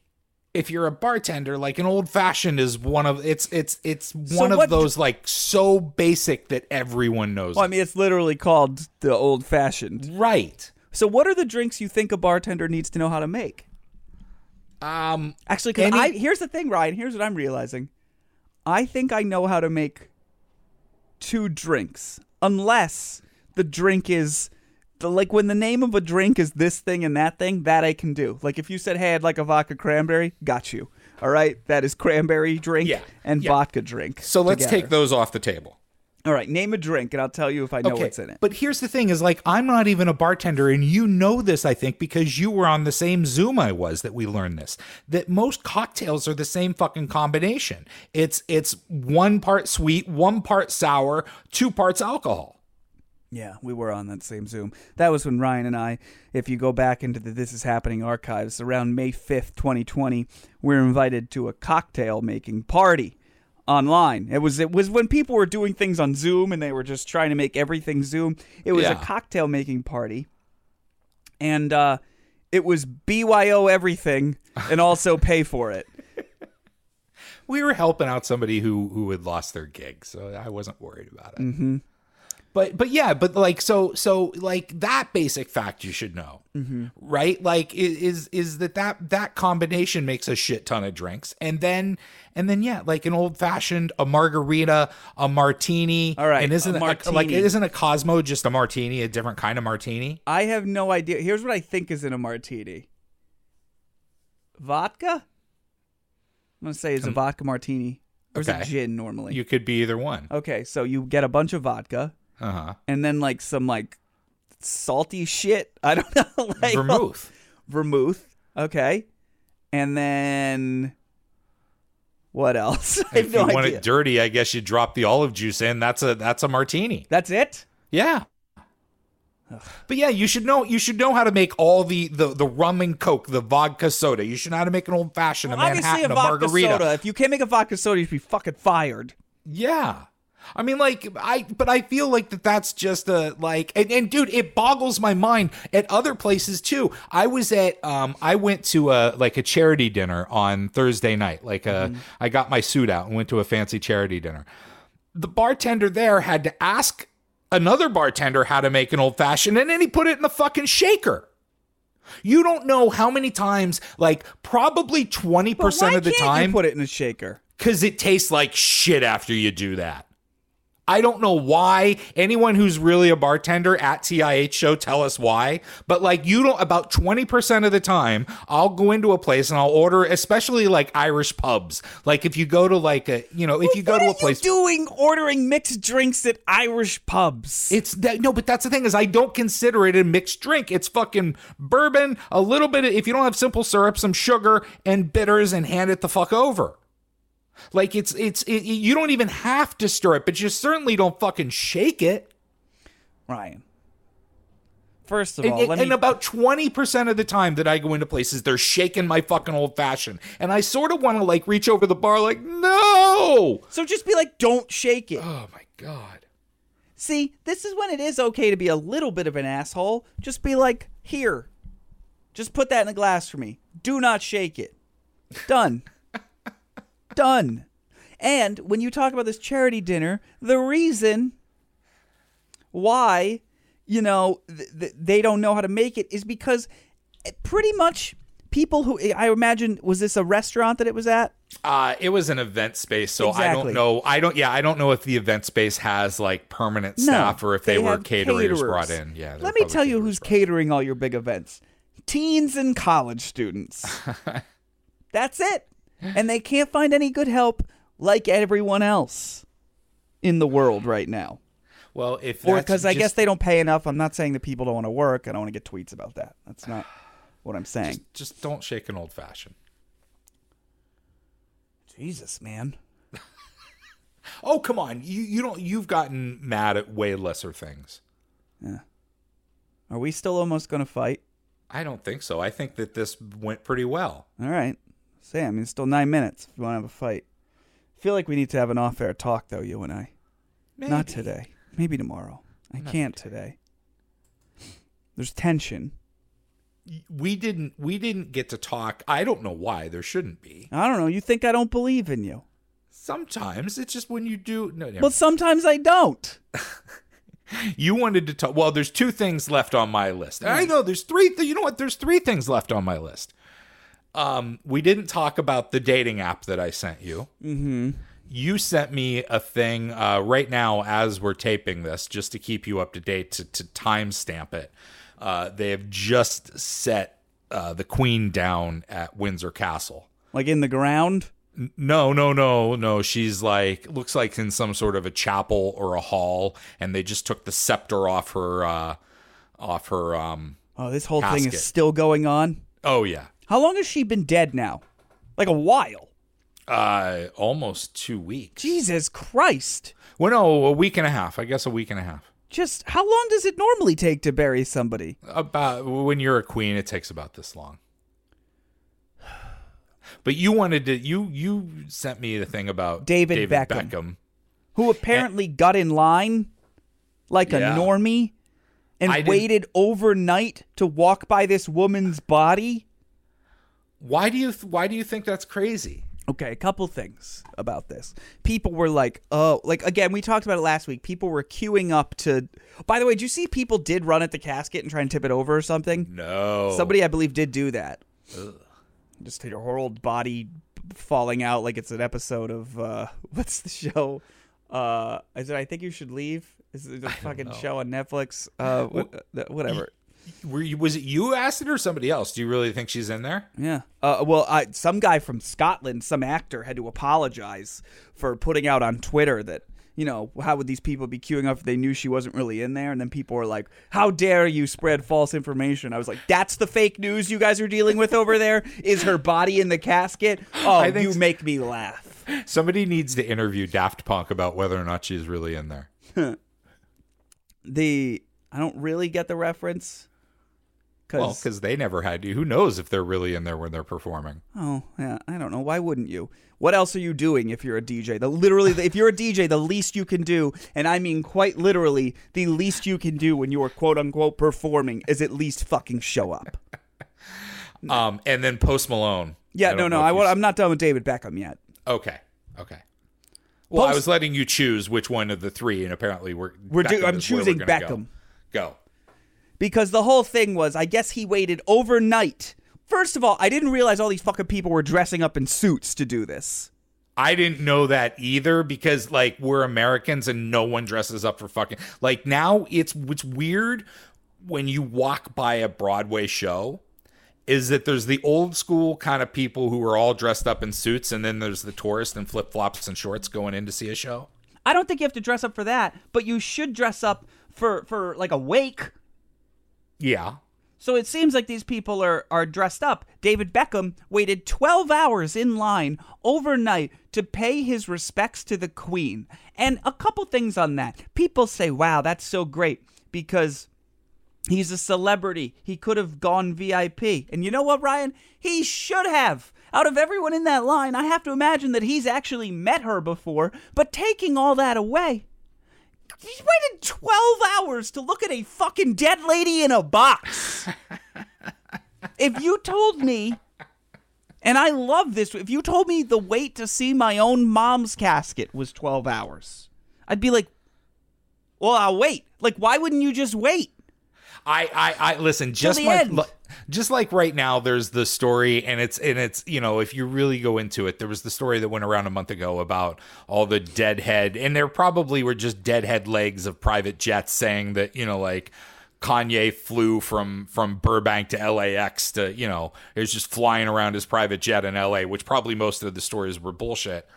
if you're a bartender, like an old fashioned is one of it's it's it's one of what- those like so basic that everyone knows. Well, I mean, it's literally called the old fashioned. right. So, what are the drinks you think a bartender needs to know how to make? Um, Actually, because Any- I here's the thing, Ryan. Here's what I'm realizing. I think I know how to make two drinks, unless the drink is the like when the name of a drink is this thing and that thing. That I can do. Like if you said, "Hey, I'd like a vodka cranberry," got you. All right, that is cranberry drink Yeah, and yeah. vodka drink. so let's together. take those off the table. All right, name a drink, and I'll tell you if I know what's in it. But here's the thing is like I'm not even a bartender and you know this I think because you were on the same Zoom I was that we learned this. That most cocktails are the same fucking combination. It's it's one part sweet, one part sour, two parts alcohol. Yeah, we were on that same Zoom. That was when Ryan and I, if you go back into the This Is Happening archives, around May 5th, 2020, we were invited to a cocktail making party online. It was it was when people were doing things on Zoom and they were just trying to make everything Zoom. It was a cocktail making party. and uh, it was BYO everything, and also (laughs) pay for it. we were helping out somebody who who had lost their gig, so I wasn't worried about it. Mm-hmm. But but yeah, but like so so like that basic fact you should know, mm-hmm. right? Like is is that that that combination makes a shit ton of drinks, and then and then yeah, like an old fashioned, a margarita, a martini. All right, and isn't a it like martini. isn't a Cosmo just a martini, a different kind of martini? I have no idea. Here's what I think is in a martini. Vodka? I'm gonna say it's a um, vodka martini. Or is it gin normally? You could be either one. okay, so you get a bunch of vodka Uh huh. and then like some like salty shit. (laughs) I don't know. (laughs) like Vermouth. Vermouth. Okay. And then what else? (laughs) I If no you want idea. it dirty, I guess you drop the olive juice in. That's a that's a martini. That's it? Yeah. But yeah, you should know you should know how to make all the the, the rum and coke, the vodka soda. You should know how to make an old fashioned, a Manhattan, a a, vodka margarita. soda. If you can't make a vodka soda, you should be fucking fired. Yeah. I mean, like, I, but I feel like that that's just a, like, and, and dude, it boggles my mind at other places too. I was at, um, I went to a, like a charity dinner on Thursday night. Like, uh, I got my suit out and went to a fancy charity dinner. The bartender there had to ask another bartender how to make an old fashioned, and then he put it in the fucking shaker. You don't know how many times, like, probably 20% But why of the time you put it in a shaker? because it tastes like shit after you do that. I don't know why. Anyone who's really a bartender at TIH show, tell us why. But like, you don't, about 20% of the time, I'll go into a place and I'll order, especially like Irish pubs. Like, if you go to like a, you know, if you go to a place. you doing ordering mixed drinks at Irish pubs? It's that no, but that's the thing is I don't consider it a mixed drink. It's fucking bourbon, a little bit of if you don't have simple syrup, some sugar and bitters, and hand it the fuck over. Like it's it's it, you don't even have to stir it, but you certainly don't fucking shake it. Ryan. First of all, and- let me. and about twenty percent of the time that I go into places, they're shaking my fucking old fashioned, and I sort of want to like reach over the bar, like no. so just be like, don't shake it. Oh my god. See, this is when it is okay to be a little bit of an asshole. Just be like, here, just put that in a glass for me. Do not shake it. Done. Done. And when you talk about this charity dinner, the reason why, you know, th- th- they don't know how to make it is because pretty much people who, I imagine, was this a restaurant that it was at? Uh, it was an event space, so I don't know. I don't. Yeah, I don't know if the event space has like permanent staff or if they, were caterers, caterers. brought in. Yeah. Let me tell you who's in. catering all your big events teens and college students. (laughs) That's it. And they can't find any good help like everyone else in the world right now. Well, if Or because I guess they don't pay enough. I'm not saying that people don't want to work. I don't want to get tweets about that. That's not what I'm saying. just don't shake an old fashioned. Jesus, man. (laughs) Oh come on, you you don't. You've gotten mad at way lesser things. Yeah. Are we still almost going to fight? I don't think so. I think that this went pretty well. All right. Say, I mean, it's still nine minutes if you want to have a fight. I feel like we need to have an off air talk, though, you and I. Not today. Maybe tomorrow. I can't today. There's tension. We didn't. We didn't get to talk. I don't know why. There shouldn't be. I don't know. You think I don't believe in you. Sometimes it's just when you do. No, never But sometimes I don't. (laughs) You wanted to talk. Well, there's two things left on my list. I mm. know there's three. Th- you know what? There's three things left on my list. Um, we didn't talk about the dating app that I sent you. Mm-hmm. You sent me a thing uh, right now as we're taping this, just to keep you up to date to, to timestamp it. Uh, they have just set uh, the Queen down at Windsor Castle. Like in the ground. No, no, no, no. She's like looks like in some sort of a chapel or a hall, and they just took the scepter off her, uh, off her. Um. Oh, this whole thing is still going on. Oh yeah. How long has she been dead now? Like a while. Uh, almost two weeks. Jesus Christ. Well, no, a week and a half. I guess a week and a half. Just how long does it normally take to bury somebody? About when you're a queen, it takes about this long. But you wanted to. You you sent me the thing about David Beckham. Beckham. Who apparently got in line like a normie and I didn't- waited overnight to walk by this woman's body. Why do you th- why do you think that's crazy? Okay, a couple things about this. People were like, "Oh, like again, we talked about it last week. People were queuing up to. By the way, did you see people did run at the casket and try and tip it over or something? No. Somebody, I believe, did do that. Just your whole old body falling out like it's an episode of uh (laughs) what's the show? Uh, is it? I think you should leave. Is it a fucking show on Netflix? Uh, uh, whatever. Were you, was it you asked it or somebody else? Do you really think she's in there? Yeah. Uh, well, I, some guy from Scotland, some actor, had to apologize for putting out on Twitter that, you know, how would these people be queuing up if they knew she wasn't really in there? And then people were like, how dare you spread false information? I was like, that's the fake news you guys are dealing with over there? Is her body in the casket? Oh, you make me laugh. Somebody needs to interview Daft Punk about whether or not she's really in there. (laughs) The, I don't really get the reference. Well, Cause, they never had you. Who knows if they're really in there when they're performing? Oh, yeah, I don't know. Why wouldn't you? What else are you doing if you're a DJ? The literally, if you're a DJ, the least you can do, and I mean quite literally, the least you can do when you are quote unquote performing is at least fucking show up. (laughs) Um, and then Post Malone. Yeah, no, no, know if I, you wa- s- I'm not done with David Beckham yet. Okay, okay. Well, I was letting you choose which one of the three, and apparently we're We're do- I'm where we're choosing go. Beckham. Go. Because the whole thing was I guess he waited overnight. First of all, I didn't realize all these fucking people were dressing up in suits to do this. I didn't know that either because like we're Americans and no one dresses up for fucking like now it's what's weird when you walk by a Broadway show is that there's the old school kind of people who are all dressed up in suits and then there's the tourist in flip-flops and shorts going in to see a show. I don't think you have to dress up for that, but you should dress up for for like a wake Yeah. So it seems like these people are, are dressed up. David Beckham waited 12 hours in line overnight to pay his respects to the Queen. And a couple things on that. People say, wow, that's so great because he's a celebrity. He could have gone VIP. And you know what, Ryan? He should have. Out of everyone in that line, I have to imagine that he's actually met her before. But taking all that away, he waited 12 hours to look at a fucking dead lady in a box. if you told me, and I love this, if you told me the wait to see my own mom's casket was 12 hours, I'd be like, well, I'll wait. Like, why wouldn't you just wait? I, I, I listen. Just like, end. just like right now, there's the story, and it's and it's you know, if you really go into it, there was the story that went around a month ago about all the deadhead, and there probably were just deadhead legs of private jets saying that you know, like Kanye flew from from Burbank to LAX to you know, he was just flying around his private jet in LA, which probably most of the stories were bullshit.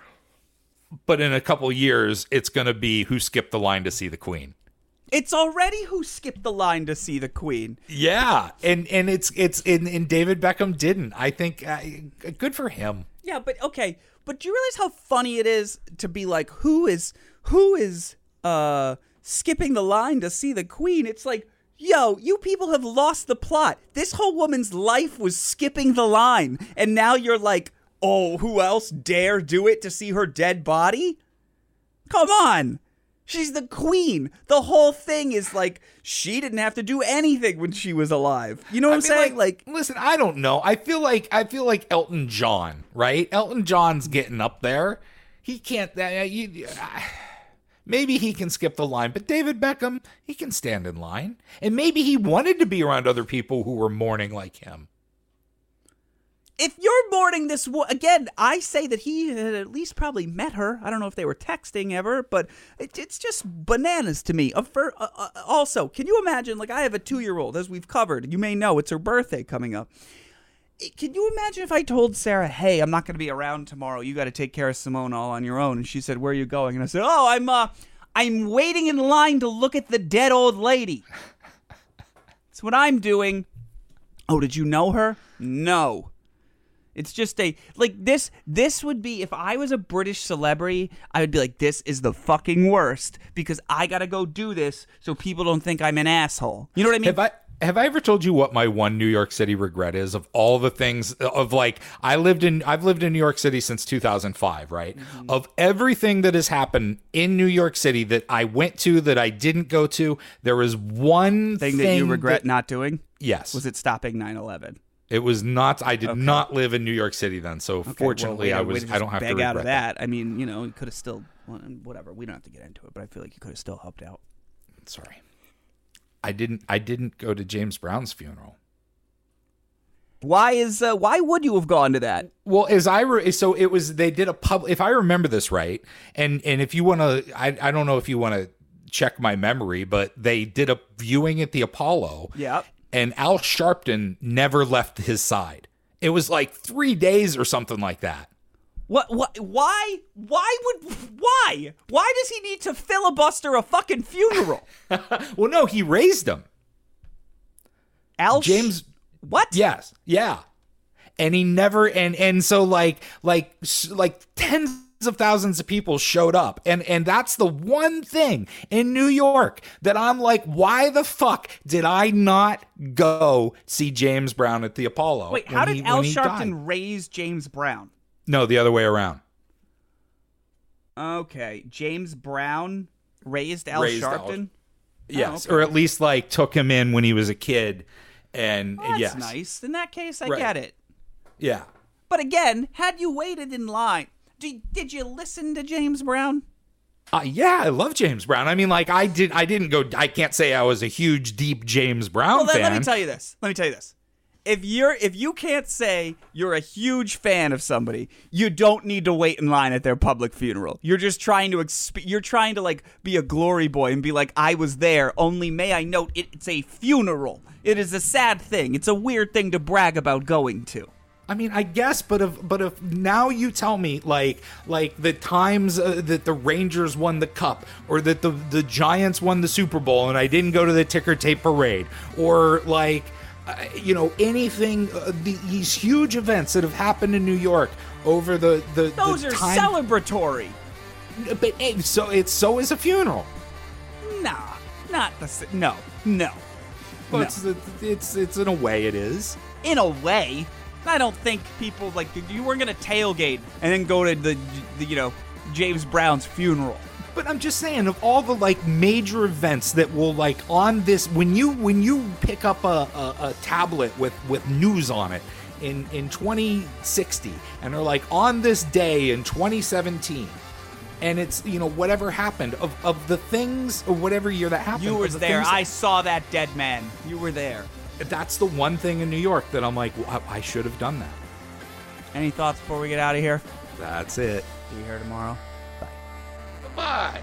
But in a couple years, it's going to be who skipped the line to see the Queen. It's already who skipped the line to see the Queen. Yeah, and and it's it's and, and David Beckham didn't. I think uh, good for him. Yeah, but okay, but do you realize how funny it is to be like, who is who is uh skipping the line to see the queen? It's like, yo, you people have lost the plot. This whole woman's life was skipping the line, and now you're like, oh, who else dare do it to see her dead body? Come on. She's the queen. The whole thing is like she didn't have to do anything when she was alive. You know what I am saying? Like, listen, I don't know. I feel like I feel like Elton John, right? Elton John's getting up there. He can't. Uh, you, uh, maybe he can skip the line, but David Beckham, he can stand in line, and maybe he wanted to be around other people who were mourning like him. If you're mourning this wo- again, I say that he had at least probably met her. I don't know if they were texting ever, but it, it's just bananas to me. Uh, uh, also, can you imagine? Like, I have a two-year-old, as we've covered. You may know it's her birthday coming up. Can you imagine if I told Sarah, "Hey, I'm not going to be around tomorrow. You got to take care of Simone all on your own." And she said, "Where are you going?" And I said, "Oh, I'm uh, I'm waiting in line to look at the dead old lady." That's what I'm doing. Oh, did you know her? No. It's just a like this this would be if I was a British celebrity, I would be like this is the fucking worst because I got to go do this so people don't think I'm an asshole. You know what I mean? Have I Have I ever told you what my one New York City regret is of all the things of like I lived in I've lived in New York City since 2005, right? Mm-hmm. Of everything that has happened in New York City that I went to that I didn't go to, there was one Thing thing, that you regret that- not doing yes. was it stopping 9/11. It was not I did not live in New York City then, so Okay, fortunately well, I way to- way was I don't have to beg out of that. I mean, you know, you could have still whatever. We don't have to get into it, but I feel like you could have still helped out. Sorry. I didn't I didn't go to James Brown's funeral. Why is uh, why would you have gone to that? Well, as I re- so it was they did a pub if I remember this right, and and if you want to, I I don't know if you want to check my memory, but they did a viewing at the Apollo. Yep. And Al Sharpton never left his side. It was like three days or something like that. What? What? Why? Why would? Why? Why does he need to filibuster a fucking funeral? (laughs) Well, no, he raised him. Al Sh- James What? Yes. Yeah. And he never and and so like like like tens of thousands of people showed up and and that's the one thing in New York that I'm like why the fuck did I not go see James Brown at the Apollo? Wait, how did he- Al Sharpton raise James Brown? No, the other way around. Okay, James Brown raised Al Raised Al- Sharpton. Yes, oh, okay. or at least like took him in when he was a kid and That's yes. nice. In that case, I Right. get it. Yeah. But again, had you waited in line, did, did you listen to James Brown? Uh, yeah, I love James Brown. I mean, like I did. I didn't go. I can't say I was a huge, deep James Brown Well, then, fan. let me tell you this. Let me tell you this. If you're if you can't say you're a huge fan of somebody, you don't need to wait in line at their public funeral. You're just trying to exp- you're trying to like be a glory boy and be like I was there. Only may I note it, it's a funeral. It is a sad thing. It's a weird thing to brag about going to. I mean, I guess, but if but if now you tell me like like the times uh, that the Rangers won the cup, or that the the Giants won the Super Bowl, and I didn't go to the ticker tape parade, or like uh, you know anything uh, the, these huge events that have happened in New York over the the Those the are time, celebratory. but hey, so it's so is a funeral. Nah, not the no no. But No. it's, it's it's in a way it is. in a way. I don't think people like you weren't gonna tailgate and then go to the, the you know James Brown's funeral. But I'm just saying, of all the like major events that will like on this, when you when you pick up a, a, a tablet with with news on it in in 2060, and they're like on this day in 2017, and it's you know whatever happened of of the things or whatever year that happened. You were the there. I saw that dead man. You were there. That- that's the one thing in New York that I'm like, well, I I should have done that. Any thoughts before we get out of here? That's it. See you here tomorrow. Bye. Bye.